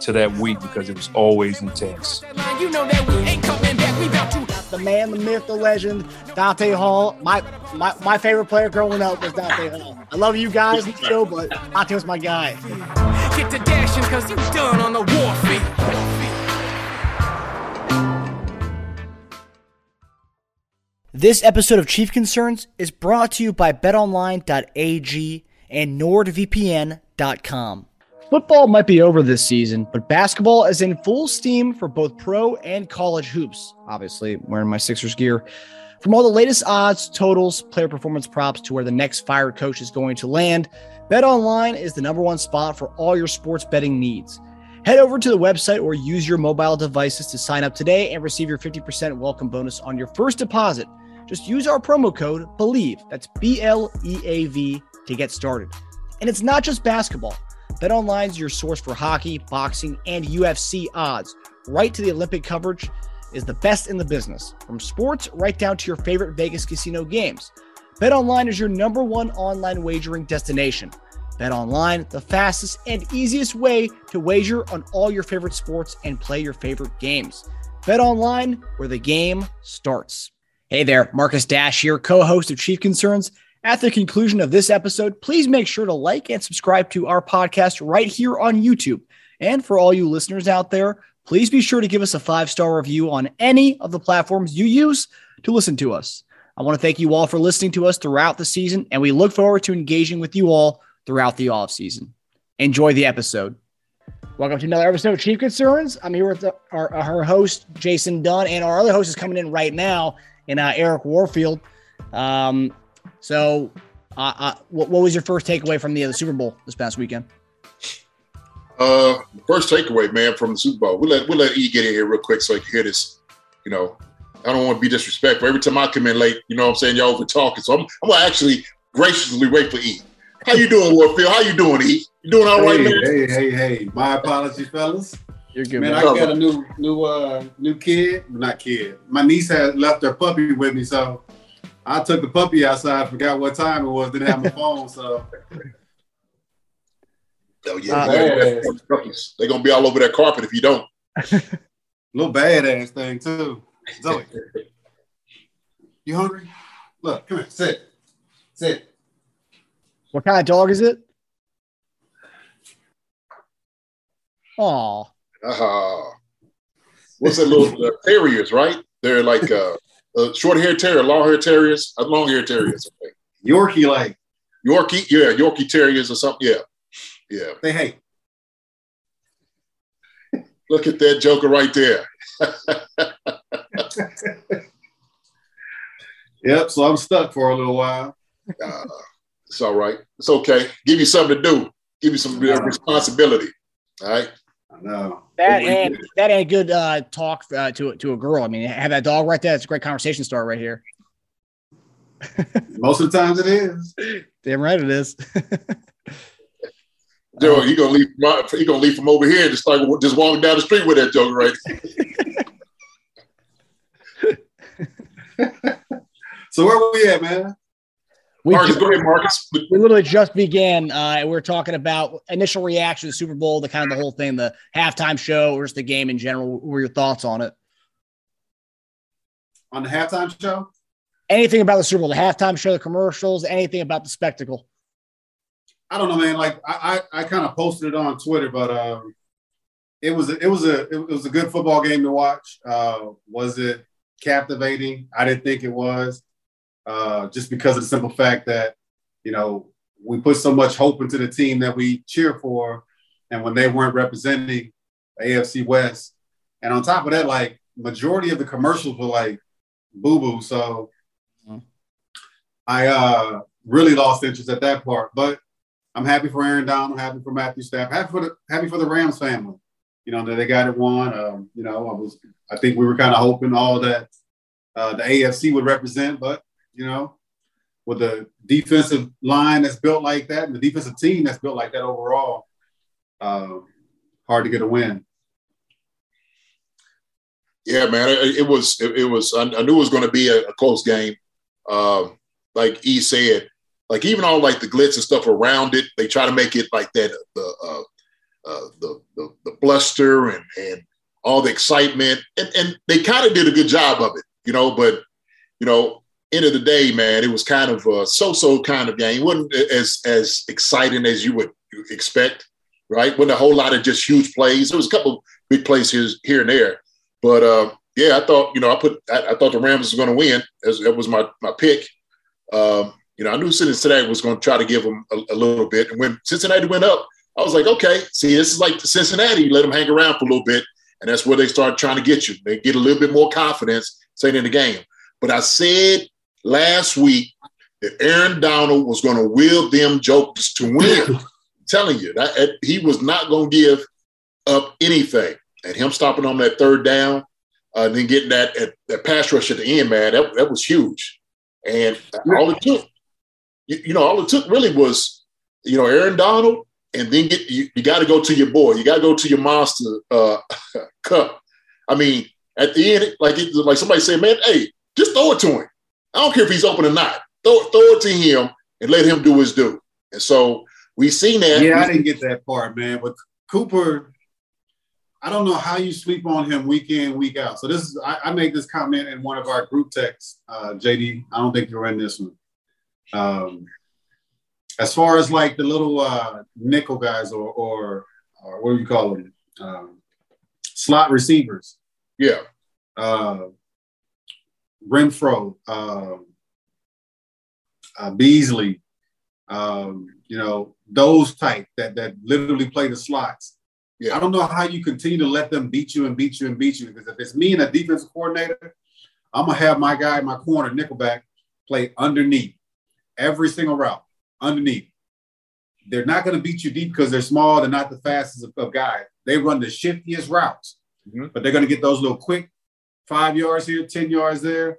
to that week because it was always intense. You know that we ain't coming back. We about to the man, the myth, the legend, Dante Hall. My my, my favorite player growing up was Dante Hall. I love you guys, Joe, but Dante was my guy. get to dashing because you done on the warfield. This episode of Chief Concerns is brought to you by betonline.ag and nordvpn.com. Football might be over this season, but basketball is in full steam for both pro and college hoops. Obviously, wearing my Sixers gear. From all the latest odds, totals, player performance props to where the next fired coach is going to land, BetOnline is the number one spot for all your sports betting needs. Head over to the website or use your mobile devices to sign up today and receive your 50% welcome bonus on your first deposit. Just use our promo code BLEAV, that's B L E A V, to get started. And it's not just basketball. BetOnline is your source for hockey, boxing, and UFC odds. Right to the Olympic coverage is the best in the business, from sports right down to your favorite Vegas casino games. BetOnline is your number one online wagering destination. BetOnline, the fastest and easiest way to wager on all your favorite sports and play your favorite games. BetOnline, where the game starts. Hey there, Marcus Dash here, co host of Chief Concerns. At the conclusion of this episode, please make sure to like and subscribe to our podcast right here on YouTube. And for all you listeners out there, please be sure to give us a five star review on any of the platforms you use to listen to us. I want to thank you all for listening to us throughout the season, and we look forward to engaging with you all throughout the off season. Enjoy the episode. Welcome to another episode of Chief Concerns. I'm here with our, our host, Jason Dunn, and our other host is coming in right now, in uh, Eric Warfield. Um, so, uh, uh, what, what was your first takeaway from the, uh, the Super Bowl this past weekend? Uh, first takeaway, man, from the Super Bowl. We'll let we'll let E get in here real quick so he can hear this. You know, I don't want to be disrespectful. Every time I come in late, you know what I'm saying, y'all over talking. So I'm, I'm gonna actually graciously wait for E. How you doing, Warfield? How you doing, E? You doing all right, hey, man? hey, hey, hey! My apologies, fellas. You're good, Man, I got a new, new, uh, new kid. Not kid. My niece had left her puppy with me, so I took the puppy outside. Forgot what time it was. Didn't have my phone, so Oh yeah, uh, They're gonna be all over that carpet if you don't. little badass thing too. Zoe, you hungry? Look, come here, sit, sit. What kind of dog is it? Aw. Uh, what's that little uh, terriers, right? They're like uh, uh, short hair terrier, long hair terriers, uh, long hair terriers. Okay. Yorkie, like Yorkie, yeah, Yorkie terriers or something. Yeah, yeah. say hey. Look at that joker right there. Yep. So I'm stuck for a little while. Uh, it's all right. It's okay. Give you something to do. Give you some responsibility. All right. I know. That ain't that ain't good uh, talk uh, to to a girl. I mean, have that dog right there. It's a great conversation starter right here. Most of the times it is. Damn right it is. Joe, he gonna leave. He gonna leave from over here and just like just walking down the street with that joker right. So where we at, man? We, Marcus, ju- go ahead, Marcus. we literally just began. Uh, and we are talking about initial reaction to the Super Bowl, the kind of the whole thing, the halftime show, or just the game in general. What were your thoughts on it? On the halftime show? Anything about the Super Bowl, the halftime show, the commercials, anything about the spectacle? I don't know, man. Like I, I, I kind of posted it on Twitter, but um, it was a, it was a it was a good football game to watch. Uh, was it captivating? I didn't think it was, uh, just because of the simple fact that you know we put so much hope into the team that we cheer for, and when they weren't representing AFC West, and on top of that, like majority of the commercials were like boo boo. So Mhm. I uh, really lost interest at that part, but I'm happy for Aaron Donald, happy for Matthew Stafford, happy for the happy for the Rams family. You know, they got it won. Um, you know, I was, I think we were kind of hoping all that uh, the AFC would represent, but you know, with the defensive line that's built like that and the defensive team that's built like that overall, uh, hard to get a win. Yeah, man, it, it was it, it, was. I, I, knew it was going to be a, a close game. Um, like E said, like even all like the glitz and stuff around it, they try to make it like that the uh, uh, the, the, the bluster and and all the excitement, and and they kind of did a good job of it, you know. But you know, end of the day, man, it was kind of a so-so kind of game. It wasn't as as exciting as you would expect, right? Wasn't a whole lot of just huge plays. There was a couple big plays here, here and there, but uh, yeah, I thought you know I put I, I thought the Rams was going to win. As that was my my pick. Um, you know, I knew Cincinnati was going to try to give them a, a, little bit, and when Cincinnati went up, I was like, okay, see, this is like Cincinnati. Let them hang around for a little bit, and that's where they start trying to get you. They get a little bit more confidence, saying in the game. But I said last week that Aaron Donald was going to will them jokers to win. telling you that he was not going to give up anything. And him stopping on that third down, uh, and then getting that, that pass rush at the end, man, that, that was huge. And all it took, you, you know, all it took really was, you know, Aaron Donald, and then get you, you got to go to your boy. You got to go to your monster uh, Kupp. I mean, at the end, like it, like somebody said, man, hey, just throw it to him. I don't care if he's open or not. Throw, throw it to him and let him do his do. And so we've seen that. Yeah, I didn't get that part, man. But Cooper, I don't know how you sleep on him week in, week out. So this is I, I made this comment in one of our group texts, uh, JD. I don't think you're in this one. Um, as far as like the little uh, nickel guys or, or, or what do you call them? Um, slot receivers. Yeah. Uh, Renfrow, um, uh, Beasley, um, you know, those type that that literally play the slots. Yeah. I don't know how you continue to let them beat you and beat you and beat you because if it's me and a defensive coordinator, I'm gonna have my guy, my corner, nickelback, play underneath every single route underneath. They're not going to beat you deep because they're small. They're not the fastest of, of guys. They run the shiftiest routes, mm-hmm. but they're going to get those little quick five yards here, 10 yards there,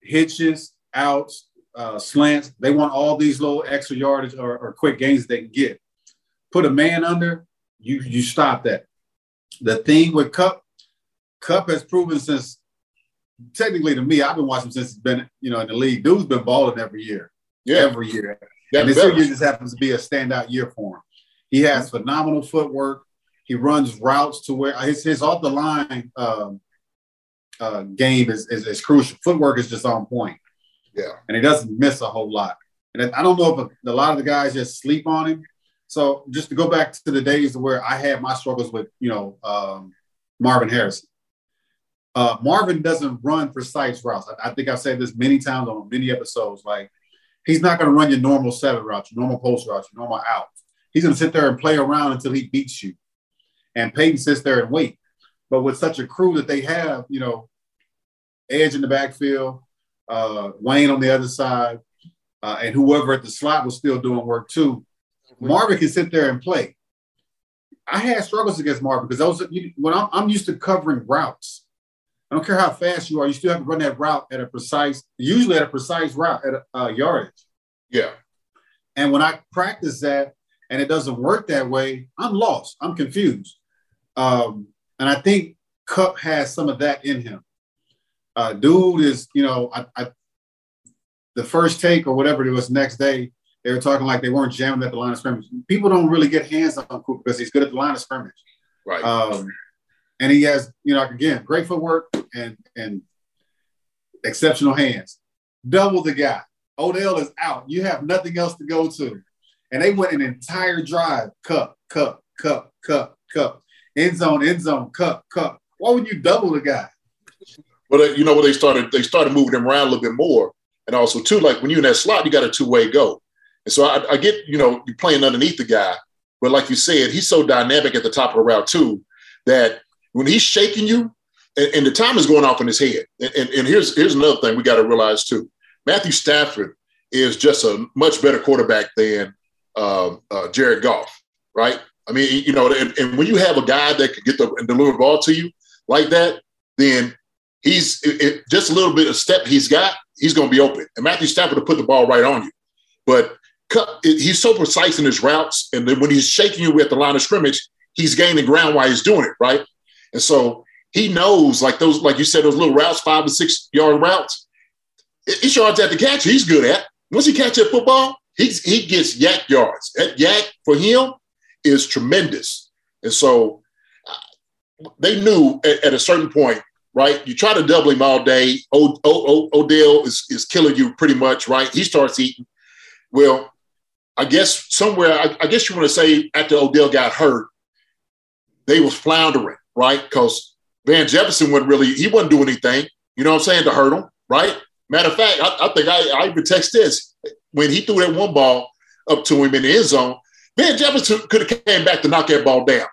hitches, outs, uh, slants. They want all these little extra yardage or, or quick gains they can get. Put a man under, you you stop that. The thing with Cup, Kupp has proven since technically to me, I've been watching since he's been, you know, in the league. Dude's been balling every year. Yeah. Every year. And this year just happens to be a standout year for him. He has mm-hmm. phenomenal footwork. He runs routes to where his, his off the line um, uh, game is, is, is crucial. Footwork is just on point. Yeah. And he doesn't miss a whole lot. And I don't know if a, a lot of the guys just sleep on him. So just to go back to the days where I had my struggles with, you know, um, Marvin Harrison. Uh, Marvin doesn't run precise routes. I, I, think I've said this many times on many episodes. Like, he's not going to run your normal seven routes, your normal post routes, your normal out. He's going to sit there and play around until he beats you. And Peyton sits there and wait. But with such a crew that they have, you know, Edge in the backfield, uh, Wayne on the other side, uh, and whoever at the slot was still doing work too. Marvin can sit there and play. I had struggles against Marvin because those when I'm, I'm used to covering routes. I don't care how fast you are, you still have to run that route at a precise, usually at a precise route at a uh, yardage. Yeah. And when I practice that and it doesn't work that way, I'm lost. I'm confused. Um, and I think Kupp has some of that in him uh, dude is, you know, I, I, the first take or whatever it was next day, they were talking like they weren't jamming at the line of scrimmage. People don't really get hands on Cooper because he's good at the line of scrimmage. Right. Um, and he has, you know, again, great footwork and and exceptional hands. Double the guy. Odell is out. You have nothing else to go to. And they went an entire drive, Kupp, Kupp, Kupp, Kupp, Kupp, end zone, end zone, Kupp, Kupp. Why would you double the guy? But uh, you know what they started they started moving them around a little bit more, and also too like when you're in that slot, you got a two way go. And so I, I get you know you're playing underneath the guy, but like you said, he's so dynamic at the top of the route too that when he's shaking you, and, and the time is going off in his head. And, and, and here's here's another thing we got to realize too: Matthew Stafford is just a much better quarterback than uh, uh, Jared Goff, right? I mean, you know, and, and when you have a guy that can get the and deliver the ball to you like that, then he's it, it, just a little bit of step he's got, he's going to be open. And Matthew Stafford will put the ball right on you. But he's so precise in his routes, and then when he's shaking you at the line of scrimmage, he's gaining ground while he's doing it, right? And so he knows, like those, like you said, those little routes, five to six yard routes. It's yards at the catch. He's good at. Once he catches that football, he's he gets YAC yards. That YAC for him is tremendous. And so uh, they knew at, at, a certain point, right? You try to double him all day. O, o, o, Odell is, is killing you pretty much, right? He starts eating. Well, I guess somewhere, I, I guess you want to say after Odell got hurt, they was floundering, right? Because Van Jefferson wasn't really, he wasn't doing anything, you know what I'm saying, to hurt him, right? Matter of fact, I, I think I, I even text this. When he threw that one ball up to him in the end zone, Van Jefferson could have came back to knock that ball down.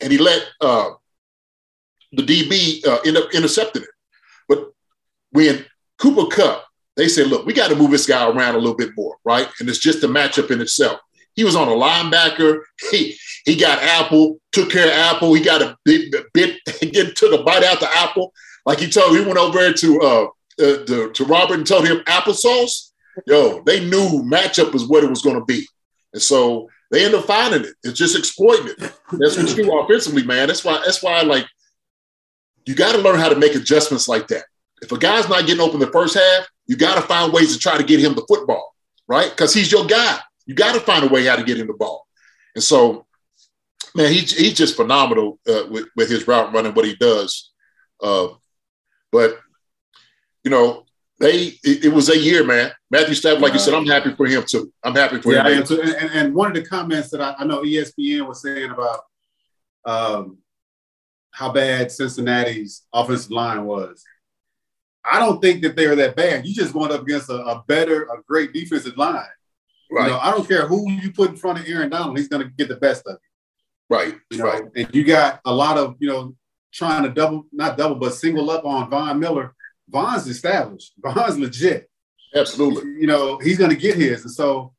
And he let uh, the DB uh, end up intercepting it. But when Cooper Kupp, they said, look, we got to move this guy around a little bit more, right? And it's just a matchup in itself. He was on a linebacker. He he got Apple, took care of Apple. He got a bit, bit again, took a bite out the Apple. Like he told, he went over to uh, uh to, to Robert and told him applesauce. Yo, they knew matchup is what it was going to be, and so they end up finding it. It's just exploiting it. That's what you do offensively, man. That's why. That's why. Like, you got to learn how to make adjustments like that. If a guy's not getting open the first half, you got to find ways to try to get him the football, right? Because he's your guy. You got to find a way how to get him the ball. And so, man, he's he's just phenomenal uh, with with his route running, what he does. Uh, but you know, they it, it, was a year, man. Matthew Stafford, like you said, I'm happy for him too. I'm happy for yeah, him. And, and, and, one of the comments that I, I, know ESPN was saying about um, how bad Cincinnati's offensive line was. I don't think that they are that bad. You just going up against a, a better, a great defensive line. Right. You know, I don't care who you put in front of Aaron Donald, he's going to get the best of you. Right. You know? Right. And you got a lot of, you know, trying to double, not double, but single up on Von Miller Von's established. Von's legit. Absolutely. You know, he's going to get his. And so,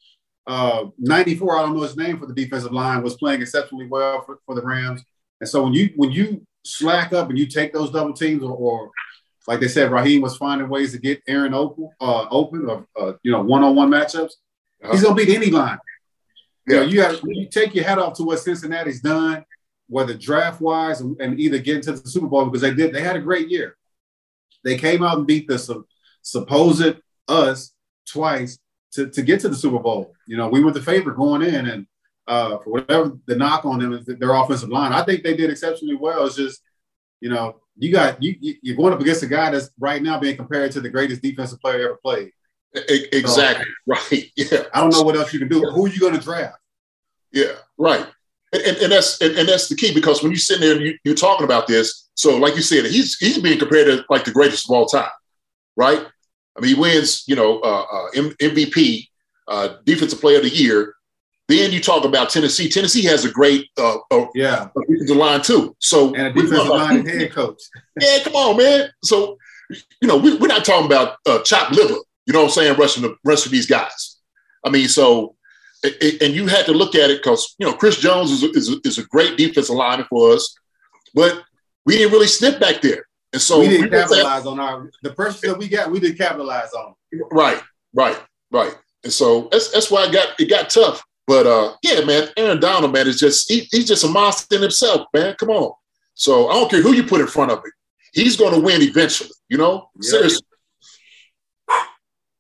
uh, 94, I don't know his name for the defensive line, was playing exceptionally well for, for the Rams. And so when you when you slack up and you take those double teams, or, or like they said, Raheem was finding ways to get Aaron open, uh, open, or uh, you know, one-on-one matchups. Uh-huh. He's gonna beat any line. Yeah. You know, you have you take your head off to what Cincinnati's done, whether draft wise and, and either get into the Super Bowl because they did. They had a great year. They came out and beat the supposed us twice to, to get to the Super Bowl. You know, we were the favorite going in, and uh, for whatever the knock on them is their offensive line. I think they did exceptionally well. It's just, you know, you got you you're going up against a guy that's right now being compared to the greatest defensive player ever played. Exactly so, right. Yeah. I don't know what else you can do. Who are you going to draft? Yeah. Right. And, and, and that's and, and, that's the key because when you're sitting there and you, you're talking about this, so, like you said, he's he's being compared to like the greatest of all time, right? I mean, he wins, you know, uh, uh, MVP, uh, Defensive Player of the Year. Then you talk about Tennessee. Tennessee has a great uh, yeah defensive line too. So and a defensive line head coach. yeah, come on, man. So you know, we, are not talking about uh, chopped liver. You know what I'm saying? Rushing the rest of these guys. I mean, so and you had to look at it because you know Chris Jones is a, is a, is a great defensive lineman for us, but we didn't really snip back there. And so we didn't we capitalize on our the pressure that we got. We didn't capitalize on. Right, right, right. And so that's that's why it got it got tough. But uh, yeah, man, Aaron Donald, man, is just he, he's just a monster in himself, man. Come on. So I don't care who you put in front of him, he's going to win eventually. You know, seriously.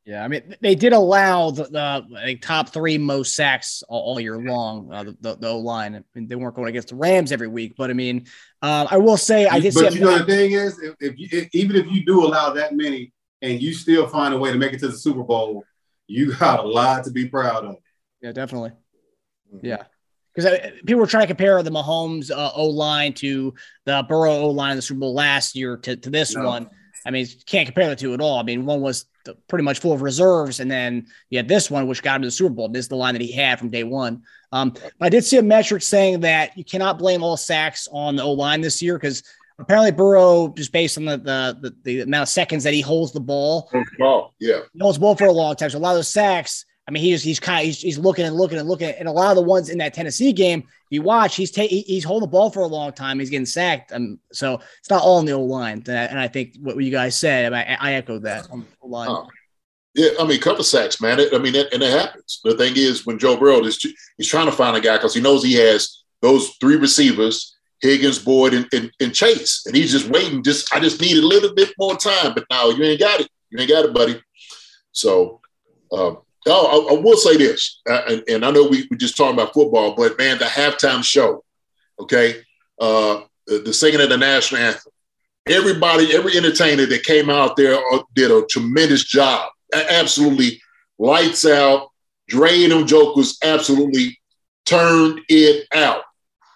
Yeah, I mean, they did allow the, the like, top three most sacks all, all year long. Uh, the, the, the O line. I mean, they weren't going against the Rams every week, but I mean, uh, I will say I did. But you know, the thing is, if, if you, if, even if you do allow that many, and you still find a way to make it to the Super Bowl, you got a lot to be proud of. Yeah, definitely. Mm-hmm. Yeah. Because people were trying to compare the Mahomes uh, O line to the Burrow O line in the Super Bowl last year to, to this no. one. I mean, can't compare the two at all. I mean, one was pretty much full of reserves. And then you had this one, which got him to the Super Bowl. This is the line that he had from day one. Um, but I did see a metric saying that you cannot blame all sacks on the O line this year because apparently Burrow, just based on the, the, the the amount of seconds that he holds the ball, ball, yeah, he holds the ball for a long time. So a lot of those sacks, I mean, he's he's kind of he's, he's looking and looking and looking, and a lot of the ones in that Tennessee game, you watch, he's ta- he's holding the ball for a long time. He's getting sacked, um, so it's not all in the old line. And I think what you guys said, I, I echoed that on the line. Oh. Yeah, I mean, couple sacks, man. It, I mean, it, and it happens. The thing is, when Joe Burrow is he's trying to find a guy because he knows he has those three receivers, Higgins, Boyd, and, and, and, Chase, and he's just waiting. Just I just need a little bit more time, but now you ain't got it. You ain't got it, buddy. So, uh, oh, I, I, will say this, uh, and, and, I know we we just talking about football, but man, the halftime show, okay, uh, the, the singing of the national anthem. Everybody, every entertainer that came out there uh, did a tremendous job absolutely lights out. Dre and them jokers absolutely turned it out.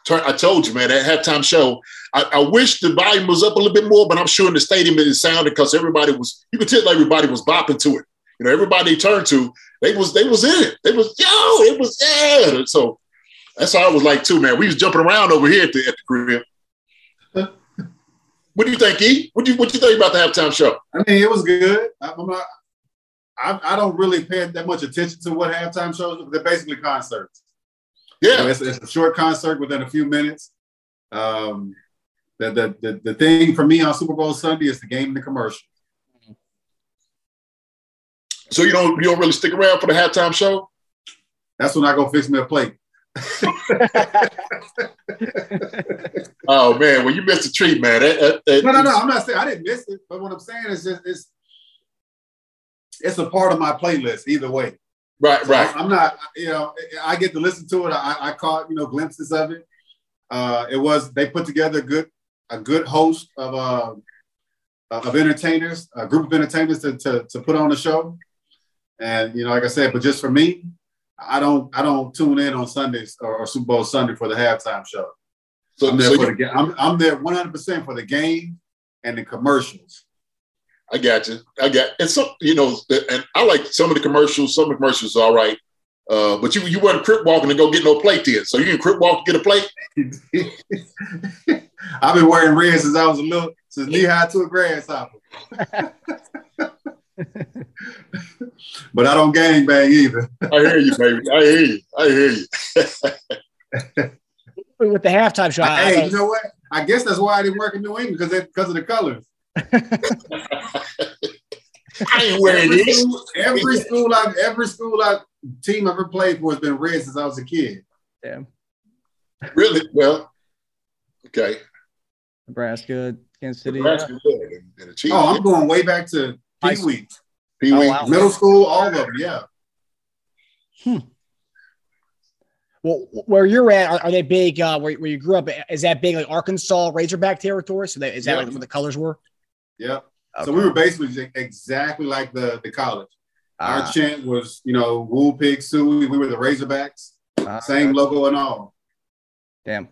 Turn, I told you, man, that halftime show. I, I, wish the volume was up a little bit more, but I'm sure in the stadium it sounded because everybody was. You could tell everybody was bopping to it. You know, everybody turned to, they was they was in it. They was yo, it was yeah. So that's how I was like too, man. We was jumping around over here at the, at the crib. what do you think, E? What do you what you think about the halftime show? I mean, it was good. I'm not, I, I don't really pay that much attention to what halftime shows. They're basically concerts. Yeah, so it's, it's, a short concert within a few minutes. Um, the, the, the the thing for me on Super Bowl Sunday is the game and the commercial. So you don't you don't really stick around for the halftime show? That's when I go fix me a plate. oh man, well you missed a treat, man. That, that, no, no, no. I'm not saying I didn't miss it, but what I'm saying is just it's it's a part of my playlist either way. Right, so right. I'm not, you know, I get to listen to it. I, I caught, you know, glimpses of it. Uh, it was they put together a good a good host of uh, of entertainers, a group of entertainers to, to, to put on the show. And you know, like I said, but just for me, I don't I don't tune in on Sundays or, or Super Bowl Sunday for the halftime show. So I'm there so for you, the I'm, I'm there 100 percent for the game and the commercials. I got you. I got and some, you know, and I like some of the commercials. Some of the commercials are all right. Uh, but you you weren't crip walking to go get no plate then. So you can crip walk to get a plate. I've been wearing red since I was a little since knee high to a grasshopper. but I don't gang bang either. I hear you, baby. I hear you. I hear you. With the halftime show, hey, you know what? I guess that's why I didn't work in New England because because of the colors. I ain't wearing every this. School, every school I've every school I team I've ever played for has been red since I was a kid. Damn. Really? Well, okay. Nebraska, Kansas City. Nebraska yeah. and, oh, I'm going way back to Pee Wee. Pee Wee. Oh, wow. Middle school, all of them, yeah. Hmm. Well, where you're at, are, are they big? Uh, where, where you grew up, is that big like Arkansas Razorback territory? So that, is that yeah. like what the colors were? Yeah. Okay. So we were basically exactly like the the college. Our ah. chant was, you know, Woo Pig Sooie. We were the Razorbacks. Ah. Same logo and all. Damn.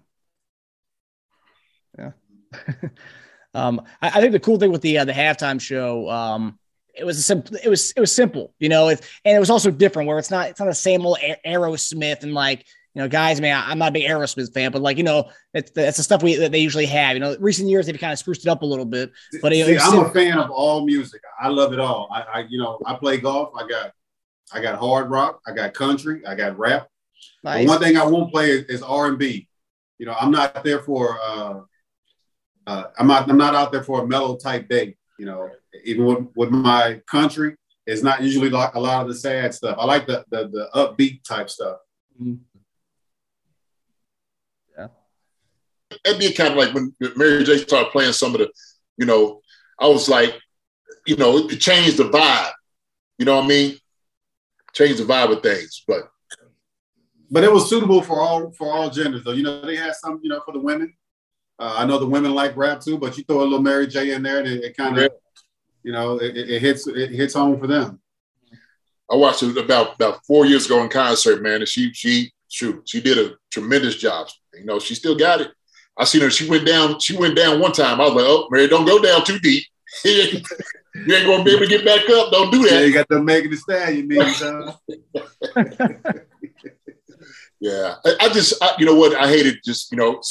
Yeah. um, I, I, think the cool thing with the uh, the halftime show, um, it was a simple. It was it was simple, you know, it, and it was also different where it's not it's not the same old Aerosmith and like you know, guys, man, I'm not a big Aerosmith fan, but like, you know, it's, that's the stuff we that they usually have. You know, recent years they've kind of spruced it up a little bit. But See, I'm a fan of all music. I love it all. I, I, you know, I play golf. I got, I got hard rock. I got country. I got rap. Nice. one thing I won't play is, is R and B. You know, I'm not there for. Uh, uh, I'm not. I'm not out there for a mellow type day. You know, even with, with my country, it's not usually like a lot of the sad stuff. I like the the, the upbeat type stuff. Mm-hmm. it'd be kind of like when Mary J started playing some of the, you know, I was like, you know, it changed the vibe. You know what I mean? Change the vibe of things, but but it was suitable for all for all genders though. You know, they had some, you know, for the women. Uh, I know the women like rap too, but you throw a little Mary J in there, and it, it kind of, you know, it, it, hits it hits home for them. I watched it about about four years ago in concert, man, and she she shoot she did a tremendous job. You know, she still got it. I seen her. She went down. She went down one time. I was like, "Oh, Mary, don't go down too deep. you ain't gonna be able to get back up. Don't do that." Yeah, you got the Megan Thee Stallion, yeah, I, I just, I, you know what? I hated just, you know,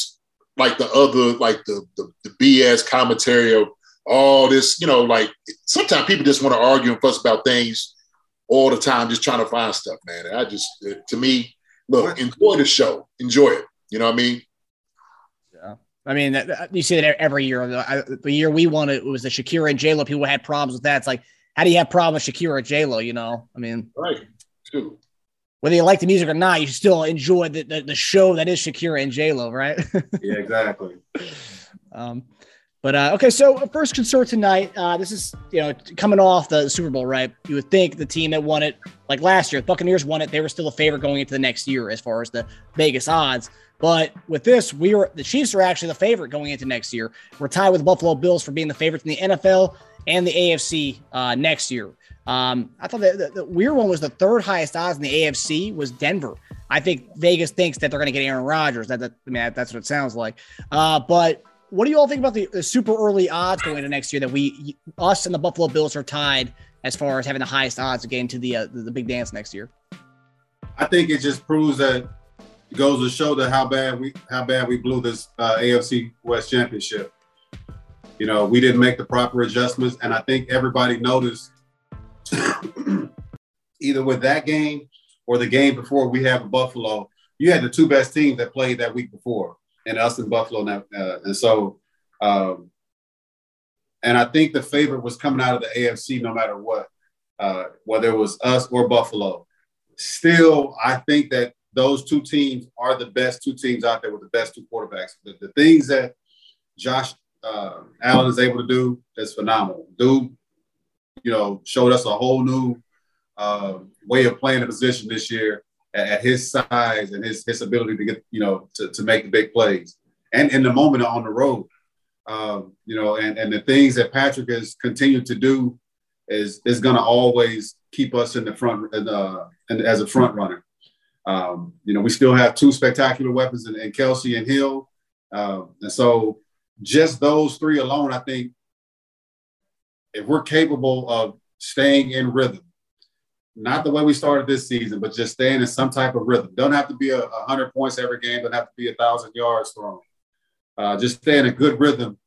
like the other, like the, the the BS commentary of all this. You know, like sometimes people just want to argue and fuss about things all the time just trying to find stuff, man. And I just, to me, look, enjoy the show, enjoy it. You know what I mean? Yeah. I mean, you see that every year. The, the year we won it, it was the Shakira and J Lo. People had problems with that. It's like, how do you have problems with Shakira and J Lo? You know, I mean, right, true. Whether you like the music or not, you still enjoy the, the, the show that is Shakira and J Lo, right? yeah, exactly. um, but uh, okay, so first concern tonight. Uh, this is you know coming off the Super Bowl, right? You would think the team that won it, like last year, Buccaneers won it. They were still a favorite going into the next year as far as the Vegas odds. But with this, we were the Chiefs are actually the favorite going into next year. We're tied with the Buffalo Bills for being the favorites in the NFL and the AFC uh, next year. Um, I thought that the, the, weird one was the third highest odds in the AFC was Denver. I think Vegas thinks that they're going to get Aaron Rodgers. That, that I mean, that's what it sounds like. Uh, but what do you all think about the, the, super early odds going into next year that we, us and the Buffalo Bills are tied as far as having the highest odds of getting to the, uh, the, the big dance next year? I think it just proves that it goes to show that how bad we how bad we blew this uh, AFC West championship. You know, we didn't make the proper adjustments, and I think everybody noticed either with that game or the game before we have Buffalo, you had the two best teams that played that week before, and us and Buffalo. Uh, and so, um, and I think the favorite was coming out of the AFC no matter what, uh, whether it was us or Buffalo. Still, I think that those two teams are the best two teams out there with the best two quarterbacks. The, the things that Josh uh, Allen is able to do is phenomenal. Dude you know, showed us a whole new uh, way of playing the position this year at, at, his size and his, his ability to get, you know, to, to make the big plays and in the moment on the road. Um, you know, and, and the things that Patrick has continued to do is is going to always keep us in the front uh, and as a front runner. Um, you know, we still have two spectacular weapons in, Kelce and Hill, uh, and so just those three alone, I think, if we're capable of staying in rhythm, not the way we started this season, but just staying in some type of rhythm. Don't have to be a, a hundred points every game. Don't have to be a thousand yards thrown. Uh, just stay in a good rhythm.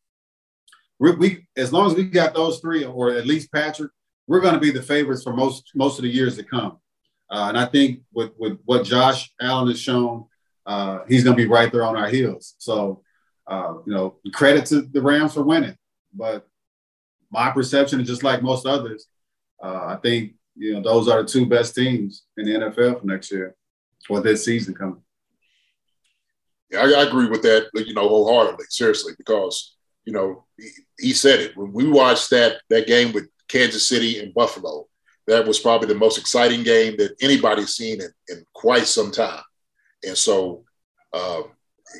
We, we, as long as we got those three, or at least Patrick, we're going to be the favorites for most most of the years to come. Uh, and I think with with what Josh Allen has shown, uh, he's going to be right there on our heels. So, uh, you know, credit to the Rams for winning, but my perception is just like most others. Uh, I think you know those are the two best teams in the NFL for next year or this season coming. Yeah, I, I agree with that. You know, wholeheartedly, seriously, because you know he, he said it when we watched that that game with Kansas City and Buffalo. That was probably the most exciting game that anybody's seen in, in quite some time. And so uh,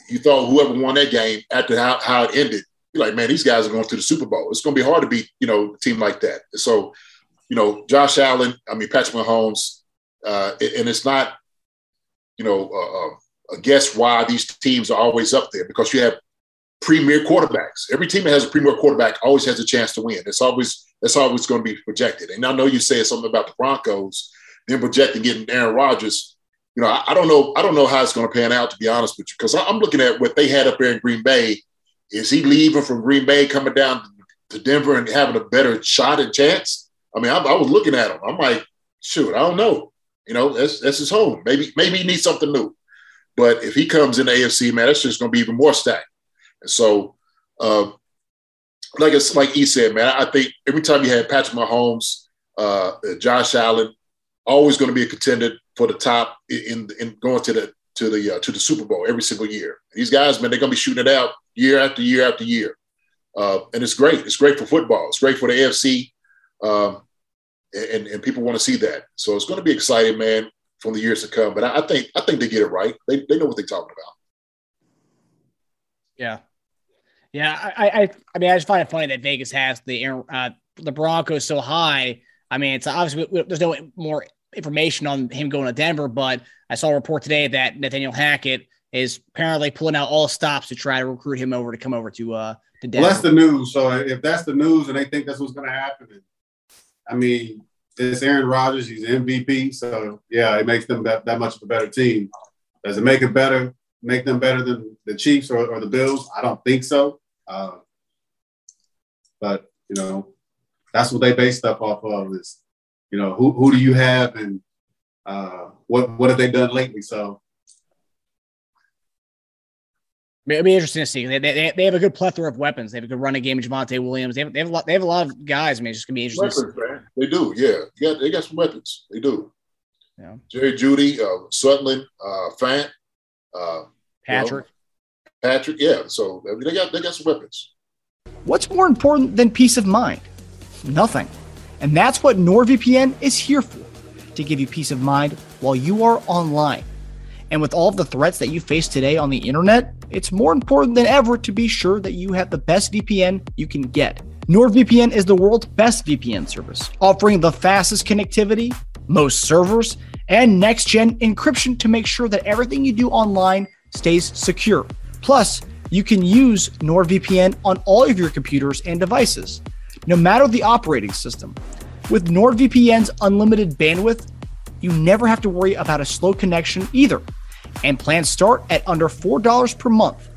you thought whoever won that game after how, how it ended you're like, man, these guys are going to the Super Bowl. It's going to be hard to beat, you know, a team like that. So, you know, Josh Allen, I mean, Patrick Mahomes, uh, and it's not, you know, uh, guess why these teams are always up there because you have premier quarterbacks. Every team that has a premier quarterback always has a chance to win. It's always that's always going to be projected. And I know you said something about the Broncos, them projecting getting Aaron Rodgers. You know, I, I don't know. I don't know how it's going to pan out to be honest with you because I'm looking at what they had up there in Green Bay is he leaving from Green Bay, coming down to Denver and having a better shot and chance? I mean, I, I was looking at him. I'm like, shoot, I don't know. You know, that's that's his home. Maybe maybe he needs something new. But if he comes in the AFC, man, that's just going to be even more stacked. And so, uh, like it's like he said, man, I think every time you had Patrick Mahomes, uh, Josh Allen, always going to be a contender for the top in in going to the to the uh, to the Super Bowl every single year. These guys, man, they're to be shooting it out year after year after year. Uh, and it's great. It's great for football. It's great for the AFC. Um, and, and people want to see that. So it's to be exciting, man, from the years to come. But I, I think I think they get it right. They, they know what they're talking about. Yeah. Yeah, I, I, I mean, I just find it funny that Vegas has the uh, the Broncos so high. I mean, it's obviously there's no more information on him going to Denver, but I saw a report today that Nathaniel Hackett is apparently pulling out all stops to try to recruit him over to come over to uh to Denver. Well, that's the news. So if that's the news and they think that's what's going to happen, I mean, it's Aaron Rodgers. He's MVP. So yeah, it makes them that, that much of a better team. Does it make it better? Make them better than the Chiefs or, or the Bills? I don't think so. Uh, but you know, that's what they base stuff off of. Is you know, who who do you have and uh, what what have they done lately? So It'll be interesting to see. They, they, they have a good plethora of weapons. They have a good running game. Javonte Williams. They have, they have a lot. They have a lot of guys. I mean, it's just gonna be interesting. Weapons, man. They do. Yeah, they got, they got some weapons. They do. Yeah. Jerry Jeudy, uh, Sutherland, uh, Fant, uh, Patrick. You know, Patrick. Yeah. So I mean, they got they got some weapons. What's more important than peace of mind? Nothing. And that's what NordVPN is here for to give you peace of mind while you are online. And with all of the threats that you face today on the internet, it's more important than ever to be sure that you have the best VPN you can get. NordVPN is the world's best VPN service, offering the fastest connectivity, most servers, and next gen encryption to make sure that everything you do online stays secure. Plus, you can use NordVPN on all of your computers and devices, no matter the operating system. With NordVPN's unlimited bandwidth, you never have to worry about a slow connection either. And plans start at under $4 per month.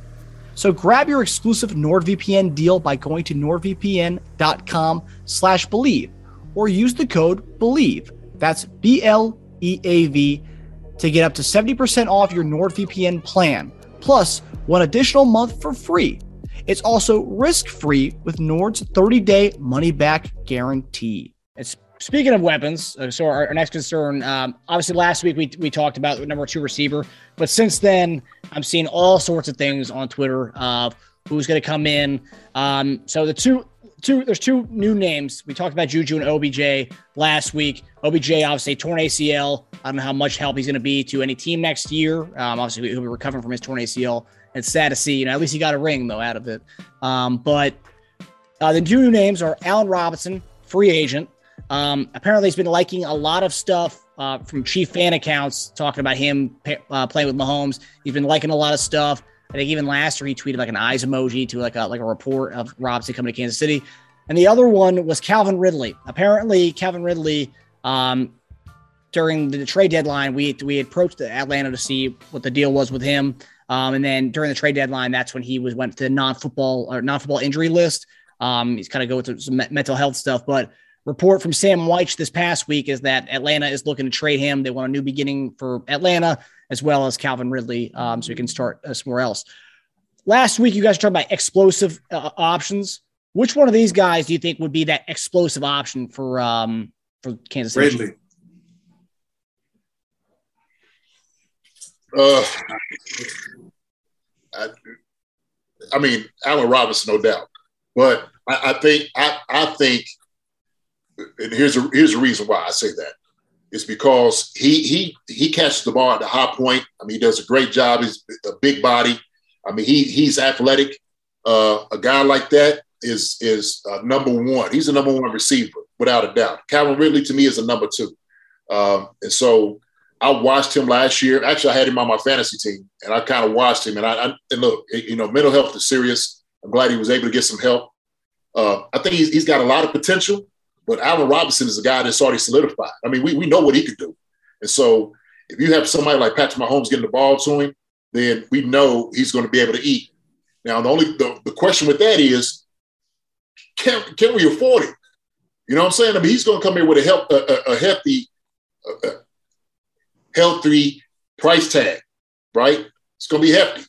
So grab your exclusive NordVPN deal by going to nordvpn.com slash bleav or use the code BLEAV. That's B-L-E-A-V to get up to 70% off your NordVPN plan, plus one additional month for free. It's also risk-free with Nord's 30-day money-back guarantee. It's Speaking of weapons, uh, so our, our, next concern, um, obviously last week we, we talked about the number two receiver, but since then I'm seeing all sorts of things on Twitter of who's going to come in. Um, so the two, two, there's two new names. We talked about Juju and OBJ last week. OBJ obviously torn ACL. I don't know how much help he's going to be to any team next year. Um, obviously he'll be recovering from his torn ACL. It's sad to see. You know, at least he got a ring though out of it. Um, but uh, the two new names are Allen Robinson, free agent. Um, apparently, he's been liking a lot of stuff uh, from Chief fan accounts talking about him uh, playing with Mahomes. He's been liking a lot of stuff. I think even last year he tweeted like an eyes emoji to like a like a report of Robinson coming to Kansas City. And the other one was Calvin Ridley. Apparently, Calvin Ridley, um, during the trade deadline, we we approached Atlanta to see what the deal was with him. Um, and then during the trade deadline, that's when he was went to non-football or non-football injury list. Um, he's kind of going through some mental health stuff, but report from Sam Wyche this past week is that Atlanta is looking to trade him. They want a new beginning for Atlanta as well as Calvin Ridley, um, so he can start uh, somewhere else. Last week, you guys talked about explosive uh, options. Which one of these guys do you think would be that explosive option for um, for Kansas City? Ridley. Uh, I, I mean, Allen Robinson, no doubt, but I, I think I, I think and here's a here's a reason why I say that. It's because he he he catches the ball at the high point. I mean, he does a great job. He's a big body. I mean, he he's athletic. Uh, a guy like that is is uh, number one. He's a number one receiver without a doubt. Calvin Ridley to me is a number two. Um, and so I watched him last year. Actually, I had him on my fantasy team, and I kind of watched him. And I, I and look, you know, mental health is serious. I'm glad he was able to get some help. Uh, I think he's, he's got a lot of potential. But Allen Robinson is a guy that's already solidified. I mean, we, we know what he could do. And so if you have somebody like Patrick Mahomes getting the ball to him, then we know he's going to be able to eat. Now, the only the, the question with that is, can, can we afford it? You know what I'm saying? I mean, he's going to come in with a, help, a, a, a, healthy price tag, right? It's going to be hefty.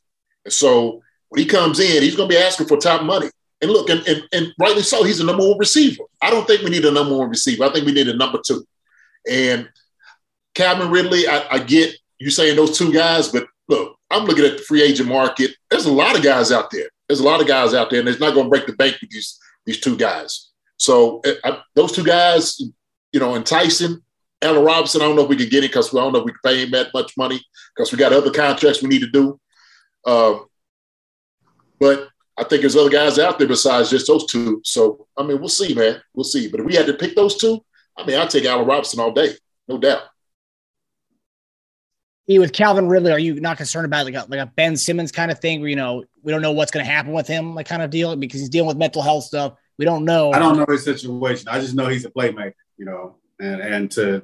And so when he comes in, he's going to be asking for top money. And look, and, and, and rightly so, he's a number one receiver. I don't think we need a number one receiver. I think we need a number two. And Calvin Ridley, I, I get you saying those two guys, but look, I'm looking at the free agent market. There's a lot of guys out there. There's a lot of guys out there, and it's not going to break the bank with these these two guys. So eh, I, those two guys, you know, enticing. Allen Robinson, I don't know if we can get it because we don't know if we can pay him that much money because we got other contracts we need to do. Um, but I think there's other guys out there besides just those two. So, I mean, we'll see, man. We'll see. But if we had to pick those two, I mean, I'd take Allen Robinson all day, no doubt. He with Calvin Ridley, are you not concerned about like a, like a Ben Simmons kind of thing where, you know, we don't know what's going to happen with him, like kind of deal because he's dealing with mental health stuff. We don't know. I don't know his situation. I just know he's a playmaker, you know, and, and to,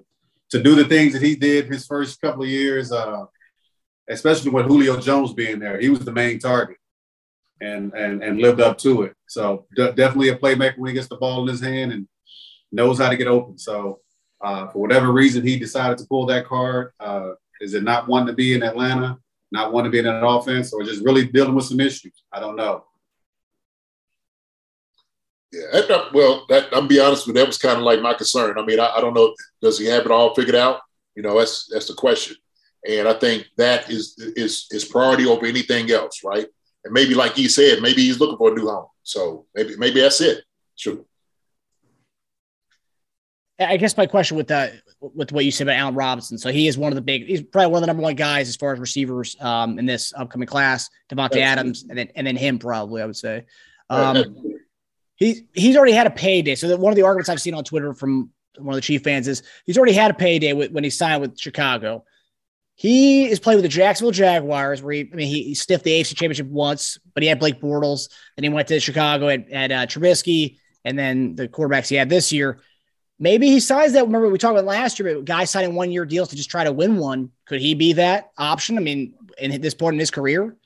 to do the things that he did his first couple of years, uh, especially with Julio Jones being there, he was the main target and and and lived up to it. So definitely a playmaker when he gets the ball in his hand and knows how to get open. So Uh, for whatever reason, he decided to pull that card. Uh, is it not wanting to be in Atlanta, not wanting to be in that offense, or just really dealing with some issues? I don't know. Yeah, that, well, that, I'll be honest with you, that was kind of like my concern. I mean, I, I don't know, does he have it all figured out? You know, that's that's the question. And I think that is is is priority over anything else, right? And maybe, like he said, maybe he's looking for a new home. So maybe maybe that's it. Sure. I guess my question with that, with what you said about Allen Robinson, so he is one of the big, he's probably one of the number one guys as far as receivers um, in this upcoming class. Davante Adams, and then and then him probably, I would say. Um, he's he's already had a payday. So that one of the arguments I've seen on Twitter from one of the Chief fans is he's already had a payday with, when he signed with Chicago. He is playing with the Jacksonville Jaguars, where he, I mean, he, he sniffed the AFC Championship once, but he had Blake Bortles. Then he went to Chicago at, at uh, Trubisky, and then the quarterbacks he had this year. Maybe he signs that. Remember, we talked about last year, but guys signing one year deals to just try to win one. Could he be that option? I mean, in this point in his career?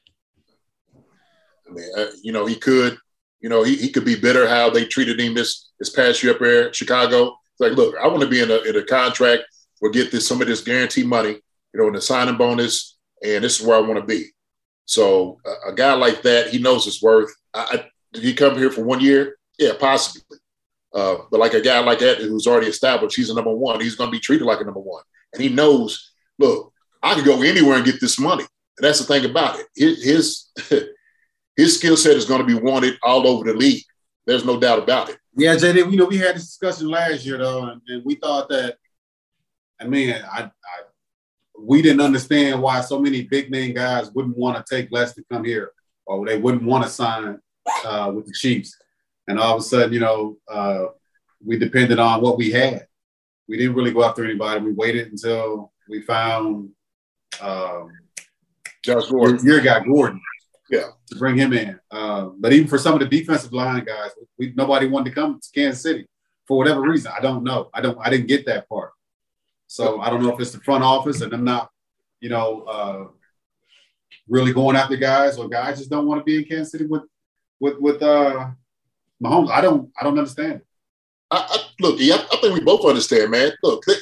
I mean, uh, you know, he could. You know, he, he could be bitter how they treated him this this past year up there Chicago. It's like, look, I want to be in a, in a contract or get this some of this guarantee money, you know, in the signing bonus, and this is where I want to be. So a, a guy like that, he knows his worth. I, I, did he come here for one year? Yeah, possibly. Uh, but like a guy like that who's already established, he's a number one. He's going to be treated like a number one, and he knows. Look, I could go anywhere and get this money. And that's the thing about it. His his, his skill set is going to be wanted all over the league. There's no doubt about it. Yeah, JD. You know, we had this discussion last year though, and, and we thought that. I mean, I, I we didn't understand why so many big name guys wouldn't want to take less to come here, or they wouldn't want to sign uh, with the Chiefs. And all of a sudden, you know, uh, we depended on what we had. We didn't really go after anybody. We waited until we found um, Josh Gordon. Your, your guy Gordon. Yeah. To bring him in. Uh, but even for some of the defensive line guys, we, nobody wanted to come to Kansas City for whatever reason. I don't know. I don't. I didn't get that part. So I don't know if it's the front office and them not, you know, uh, really going after guys, or guys just don't want to be in Kansas City with with with uh, Mahomes. I don't. I don't understand. I, I, look, yeah, I, think we both understand, man. Look, they,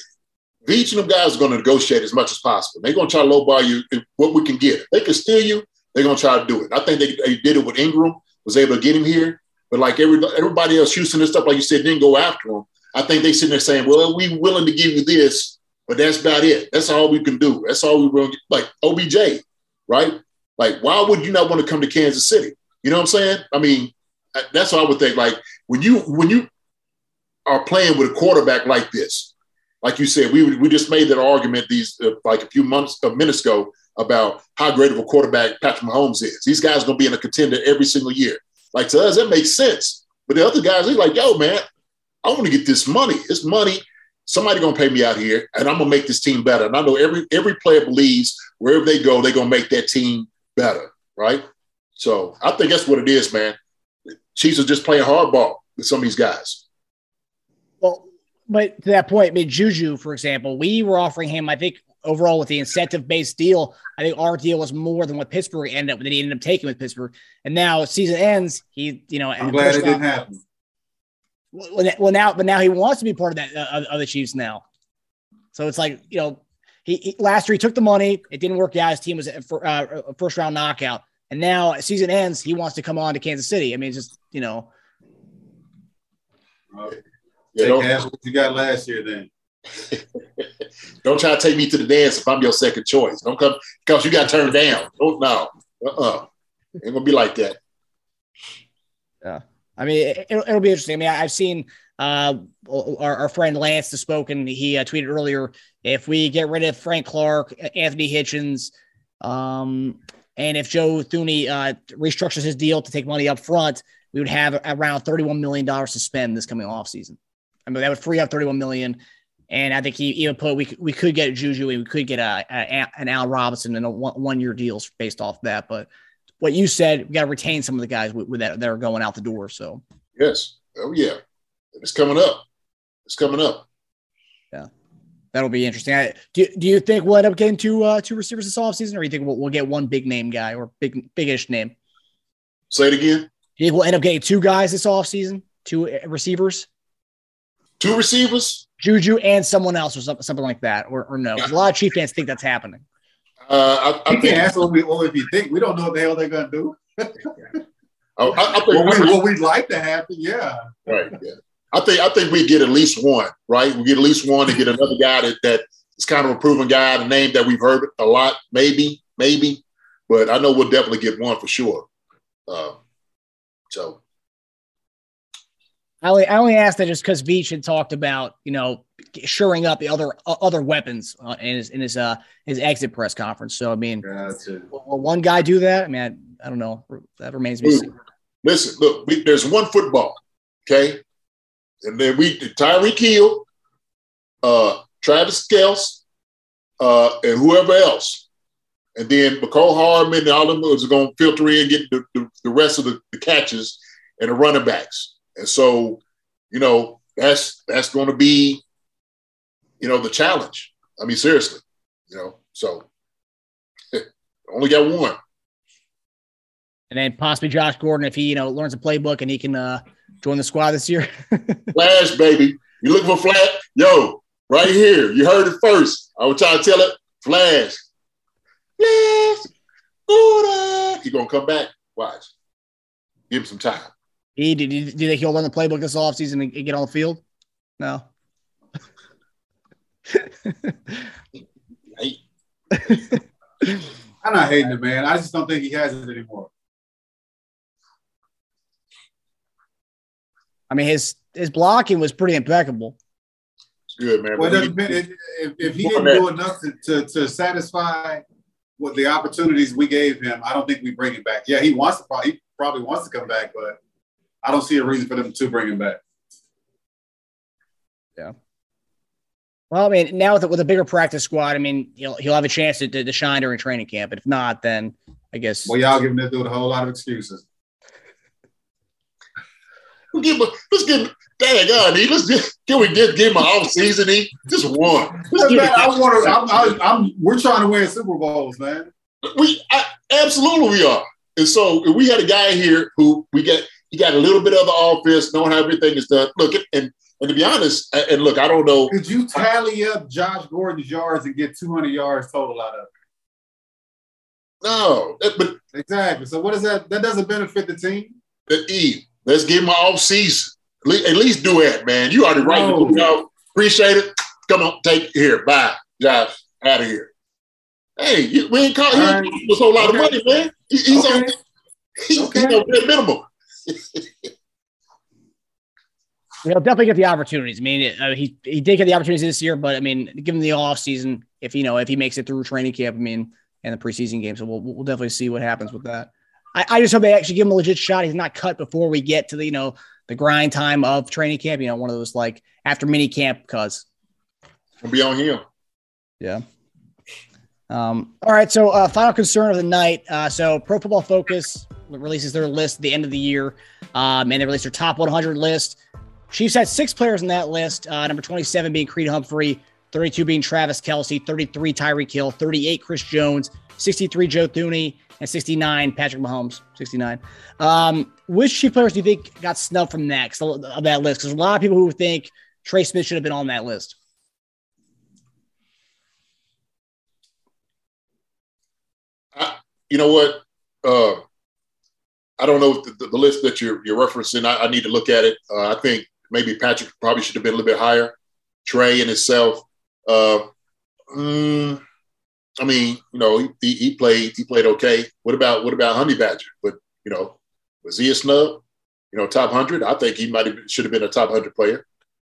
each of them guys are going to negotiate as much as possible. They're going to try to lowball you what we can get. They can steal you, they're to try to do it. I think they, they did it with Ingram, was able to get him here. But like every, everybody else, Houston and stuff, like you said, didn't go after him. I think they sitting there saying, well, we willing to give you this, but that's about it. That's all we can do. That's all we will get. Like OBJ, right? Like, why would you not want to come to Kansas City? You know what I'm saying? I mean, that's what I would think. Like when you when you are playing with a quarterback like this, like you said, we we just made that argument these uh, like a few months, a minutes ago about how great of a quarterback Patrick Mahomes is. These guys are gonna be in a contender every single year. Like to us, that makes sense. But the other guys, they're like, yo, man, I want to get this money. It's money. Somebody gonna pay me out here, and I'm gonna make this team better. And I know every every player believes wherever they go, they're gonna make that team better, right? So I think that's what it is, man. Chiefs are just playing hardball with some of these guys. Well, but to that point, I mean, Juju, for example, we were offering him, I think, overall with the incentive based deal, I think our deal was more than what Pittsburgh ended up that he ended up taking with Pittsburgh. And now season ends, he, you know, I'm glad it didn't happen. Well, now, but now he wants to be part of that uh, of the Chiefs now. So it's like you know, he, he, last year he took the money, it didn't work out. His team was a, uh, a first round knockout, and now season ends, he wants to come on to Kansas City. I mean, it's just you know. Uh, yeah, take half what you got last year, then. don't try to take me to the dance if I'm your second choice. Don't come because you got turned down. Don't no. Uh-uh. Ain't gonna be like that. Yeah. I mean, it, will it'll be interesting. I mean, I've seen uh, our, our friend Lance the spoken. He uh, tweeted earlier if we get rid of Frank Clark, Anthony Hitchens, um, and if Joe Thuney uh, restructures his deal to take money up front, we would have around $31 million to spend this coming off season. I mean, that would free up 31 million. And I think he even put we we could get Juju, and we could get a, a an Al Robinson and a one, one year deals based off that. But what you said, we got to retain some of the guys with, with that that are going out the door. So yes, oh yeah, it's coming up. It's coming up. Yeah, that'll be interesting. I, do Do you think we'll end up getting two uh, two receivers this offseason, or do you think we'll, we'll get one big name guy or big bigish name? Say it again. Do you think we'll end up getting two guys this offseason, two uh, receivers? Two two receivers. Juju and someone else or something, something like that, or, or no? 'Cause a lot of Chief fans think that's happening. Uh, I, I You think. can't ask what, we, what if you think. We don't know what the hell they're gonna do. I, I, I think What, we, what we'd like to happen, yeah. Right. Yeah. I think I think we get at least one, right? We get at least one and get another guy that that is kind of a proven guy, a name that we've heard a lot, maybe, maybe. But I know we'll definitely get one for sure. Uh, so I only, I only asked that just because Veach had talked about you know shoring up the other uh, other weapons uh, in his in his uh his exit press conference. So I mean, Gotcha. will one guy do that? I mean, I, I don't know. That remains to be seen. listen, look, we, there's one football, okay? And then we Tyreek Hill, uh, Travis Kelce, uh, and whoever else. And then Mecole Hardman and all them was going to filter in, get the, the, the rest of the, the catches and the running backs. And so, you know, that's that's going to be, you know, the challenge. I mean, seriously, you know. So, only got one. And then possibly Josh Gordon if he you know learns a playbook and he can uh join the squad this year. Flash, baby. You looking for Flash? Yo, right here. You heard it first. I was trying to tell it. Flash. Flash. Gordon. He gonna come back. Watch. Give him some time. He do, do you think he'll learn the playbook this offseason and get on the field? No. I'm not hating it, man. I just don't think he has it anymore. I mean his his blocking was pretty impeccable. it's good, man. Well, it But doesn't, we- if, if he didn't than do enough to, to, to satisfy what the opportunities we gave him, I don't think we bring him back. Yeah, he wants to probably he probably wants to come back, but I don't see a reason for them to bring him back. Yeah. Well, I mean, now with a, with a bigger practice squad, I mean, he'll he'll have a chance to, to, to shine during training camp. But if not, then I guess Well, y'all giving this dude a whole lot of excuses. We'll give him, let's give him, dang God, E, let's just, can we just give him an off season, E? Just one. Let's Man, I want to. I'm, I'm, I'm, we're trying to win Super Bowls, man. We I, absolutely we are. And so if we had a guy here who we get he got a little bit of the offense, knowing how everything is done. Look, and and to be honest, and look, I don't know. Could you tally up Josh Gordon's yards and get 200 yards total out of it? No, but Exactly. So what is that? That doesn't benefit the team. The E, let's give him an off season. At least, at least do it, man. You already right. No. No. Appreciate it. Come on, take it here. Bye, Josh. Out of here. Hey, you, we ain't call he All ain't right. a whole lot Okay. of money, man. He, he's Okay. on he, Okay. he's on bare minimum. He'll definitely get the opportunities. I mean, uh, he he did get the opportunities this year, but I mean, given the off season, if you know if he makes it through training camp, I mean, and the preseason game, so we'll we'll definitely see what happens with that. I, I just hope they actually give him a legit shot. He's not cut before we get to the you know the grind time of training camp. You know, one of those like after mini camp, cause Gonna be on him. Yeah. Um, all right. So, uh, final concern of the night. Uh, so, Pro Football Focus releases their list at the end of the year, um, and they released their top 100 list. Chiefs had six players in that list. Uh, number 27 being Creed Humphrey, 32 being Travis Kelce, 33 Tyreek Hill, 38 Chris Jones, 63 Joe Thuney, and 69 Patrick Mahomes. 69. Um, which Chief players do you think got snubbed from next of that list? Because a lot of people who think Trey Smith should have been on that list. you know what? Uh, I don't know the, the, list that you're, you're referencing. I, I need to look at it. Uh, I think maybe Patrick probably should have been a little bit higher. Trey in itself. Uh, mm, I mean, you know, he, he, he played he played okay. What about what about Honey Badger? But you know, was he a snub? You know, top hundred. I think he might have should have been a top hundred player.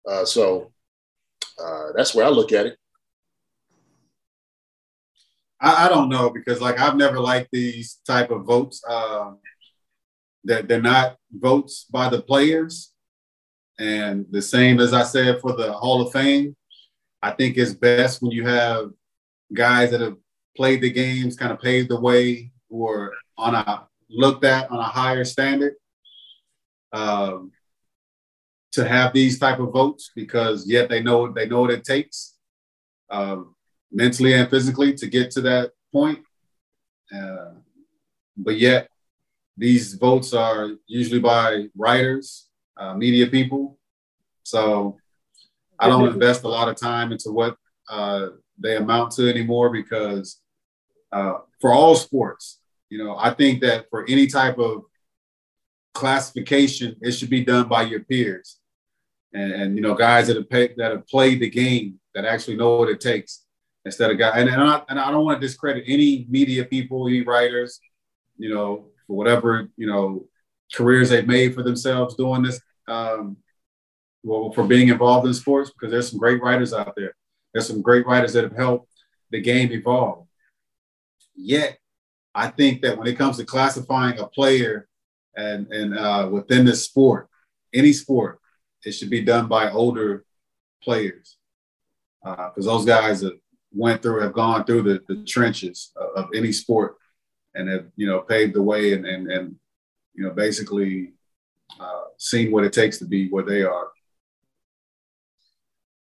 Uh, so uh, that's where I look at it. I, I don't know because like I've never liked these type of votes. Um, that they're not votes by the players, and the same as I said for the Hall of Fame. I think it's best when you have guys that have played the games, kind of paved the way, who are on a looked at on a higher standard. Um, to have these type of votes because yet they know they know what it takes. Um, mentally and physically to get to that point. Uh, but yet, these votes are usually by writers, uh, media people. So I don't invest a lot of time into what uh, they amount to anymore because uh, for all sports, you know, I think that for any type of classification, it should be done by your peers, and, and you know, guys that have pay, that have played the game that actually know what it takes instead of guys. And, and, I, and I don't want to discredit any media people, any writers, you know, for whatever you know careers they've made for themselves doing this. Um, well, for being involved in sports, because there's some great writers out there. There's some great writers that have helped the game evolve. Yet, I think that when it comes to classifying a player and and uh, within this sport, any sport, it should be done by older players because uh, those guys have went through, have gone through the, the trenches of, of, any sport, and have you know paved the way and and, and you know basically uh, seen what it takes to be where they are.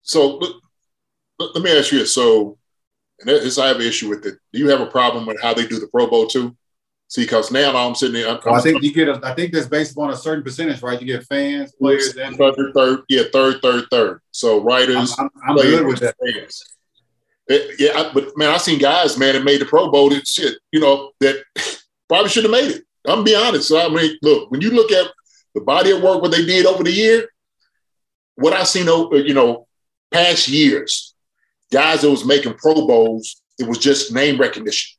So let, let me ask you this. So, and this I have an issue with it. Do you have a problem with how they do the Pro Bowl too? See, because now I'm sitting there. I'm, well, I think you get. A, I think that's based on a certain percentage, right? You get fans, players, and third, third, yeah, third, third, third. So writers, I'm, I'm, I'm good with that. Fans. It, yeah, I, but man, I seen guys, man, that made the Pro Bowl that shit. You know that probably should have made it. I'm be honest. So I mean, look, when you look at the body of work what they did over the year, what I seen, over, you know, past years, guys that was making Pro Bowls, it was just name recognition.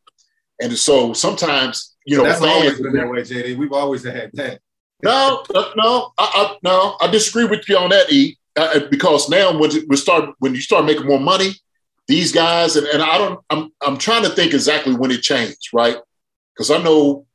And so sometimes, you know, that's fans, always been that way, JD. We've always had that. No, no, I, I, no, I disagree with you on that, E. Uh, because now when we start when you start making more money, these guys and, and I don't I'm I'm trying to think exactly when it changed, right? Because I know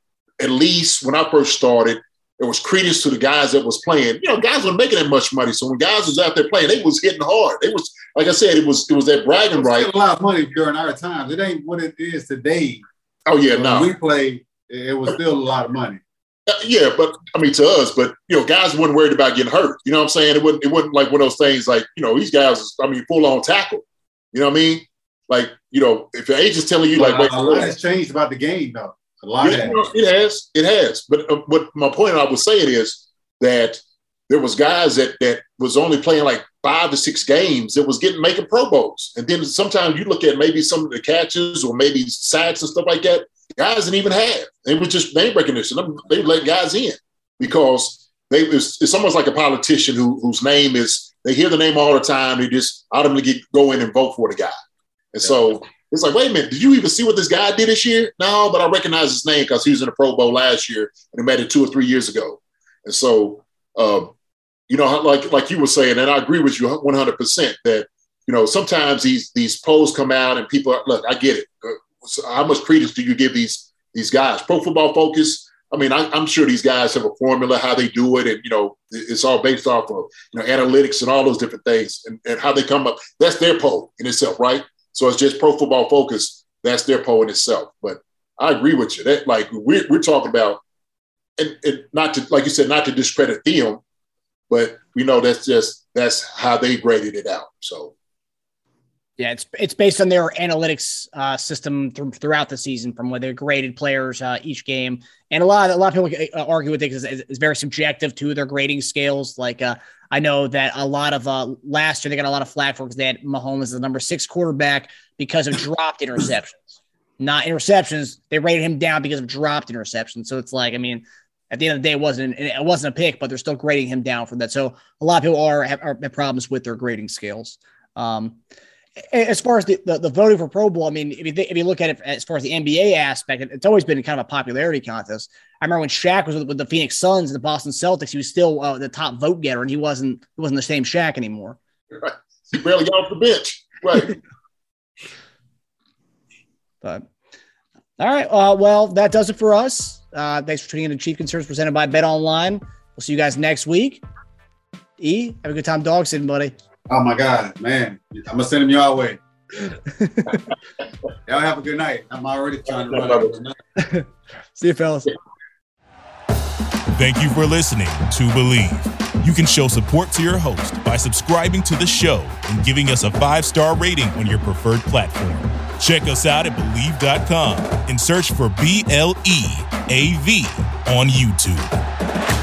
at least when I first started, it was credence to the guys that was playing. You know, guys weren't making that much money. So when guys was out there playing, they was hitting hard. It was like I said, it was it was that bragging it right. A lot of money during our times. It ain't what it is today. Oh yeah, no. we played, it was still a lot of money. Uh, yeah, but I mean to us, but you know, guys weren't worried about getting hurt. You know what I'm saying? It wasn't it wasn't like one of those things like, you know, these guys I mean, full on tackle. You know what I mean? Like, you know, if your agent's telling you like wait, a lot has changed about the game though. A lot yeah, it has. It has. But uh, what my point I was saying is that there was guys that that was only playing like five to six games that was getting making Pro Bowls. And then sometimes you look at maybe some of the catches or maybe sacks and stuff like that. Guys didn't even have. It was just name recognition. They let guys in because they it's, it's almost like a politician who whose name is they hear the name all the time. They just automatically get, go in and vote for the guy. And yeah. so it's like, wait a minute, did you even see what this guy did this year? No, but I recognize his name because he was in the Pro Bowl last year and he made it two or three years ago. And so, um, you know, like like you were saying, and I agree with you 100 percent that you know sometimes these these polls come out and people are, look, I get it. So how much credence do you give these these guys? Pro Football Focus. I mean, I, am sure these guys have a formula how they do it, and you know, it's all based off of you know analytics and all those different things, and, and how they come up. That's their poll in itself, right? So it's just Pro Football Focus. That's their poll in itself. But I agree with you. That like we're we're talking about and, and not to like you said, not to discredit them, but we know that's just that's how they graded it out. So yeah, it's it's based on their analytics uh, system th- throughout the season, from where they graded players uh, each game, and a lot a lot of people uh, argue with it because it's, it's, very subjective to their grading scales. Like uh, I know that a lot of uh, last year they got a lot of flack for because they had Mahomes as the number six quarterback because of dropped interceptions, not interceptions. They rated him down because of dropped interceptions. So it's like, I mean, at the end of the day, it wasn't it wasn't a pick, but they're still grading him down for that. So a lot of people are have, are, have problems with their grading scales. Um, as far as the, the, the, voting for Pro Bowl, I mean, if you, if you look at it as far as the NBA aspect, it's always been kind of a popularity contest. I remember when Shaq was with, with the Phoenix Suns and the Boston Celtics, he was still uh, the top vote getter, and he wasn't he wasn't the same Shaq anymore. Right. He barely got off the bench. Right. but all right, uh, well, that does it for us. Uh, thanks for tuning in to Chief Concerns presented by BetOnline. We'll see you guys next week. E, have a good time dog sitting, buddy. Oh my God, man. I'm gonna send him your way. Y'all have a good night. I'm already trying to run. Out of tonight. See you, fellas. Thank you for listening to Bleav. You can show support to your host by subscribing to the show and giving us a five star rating on your preferred platform. Check us out at Bleav.com and search for B L E A V on YouTube.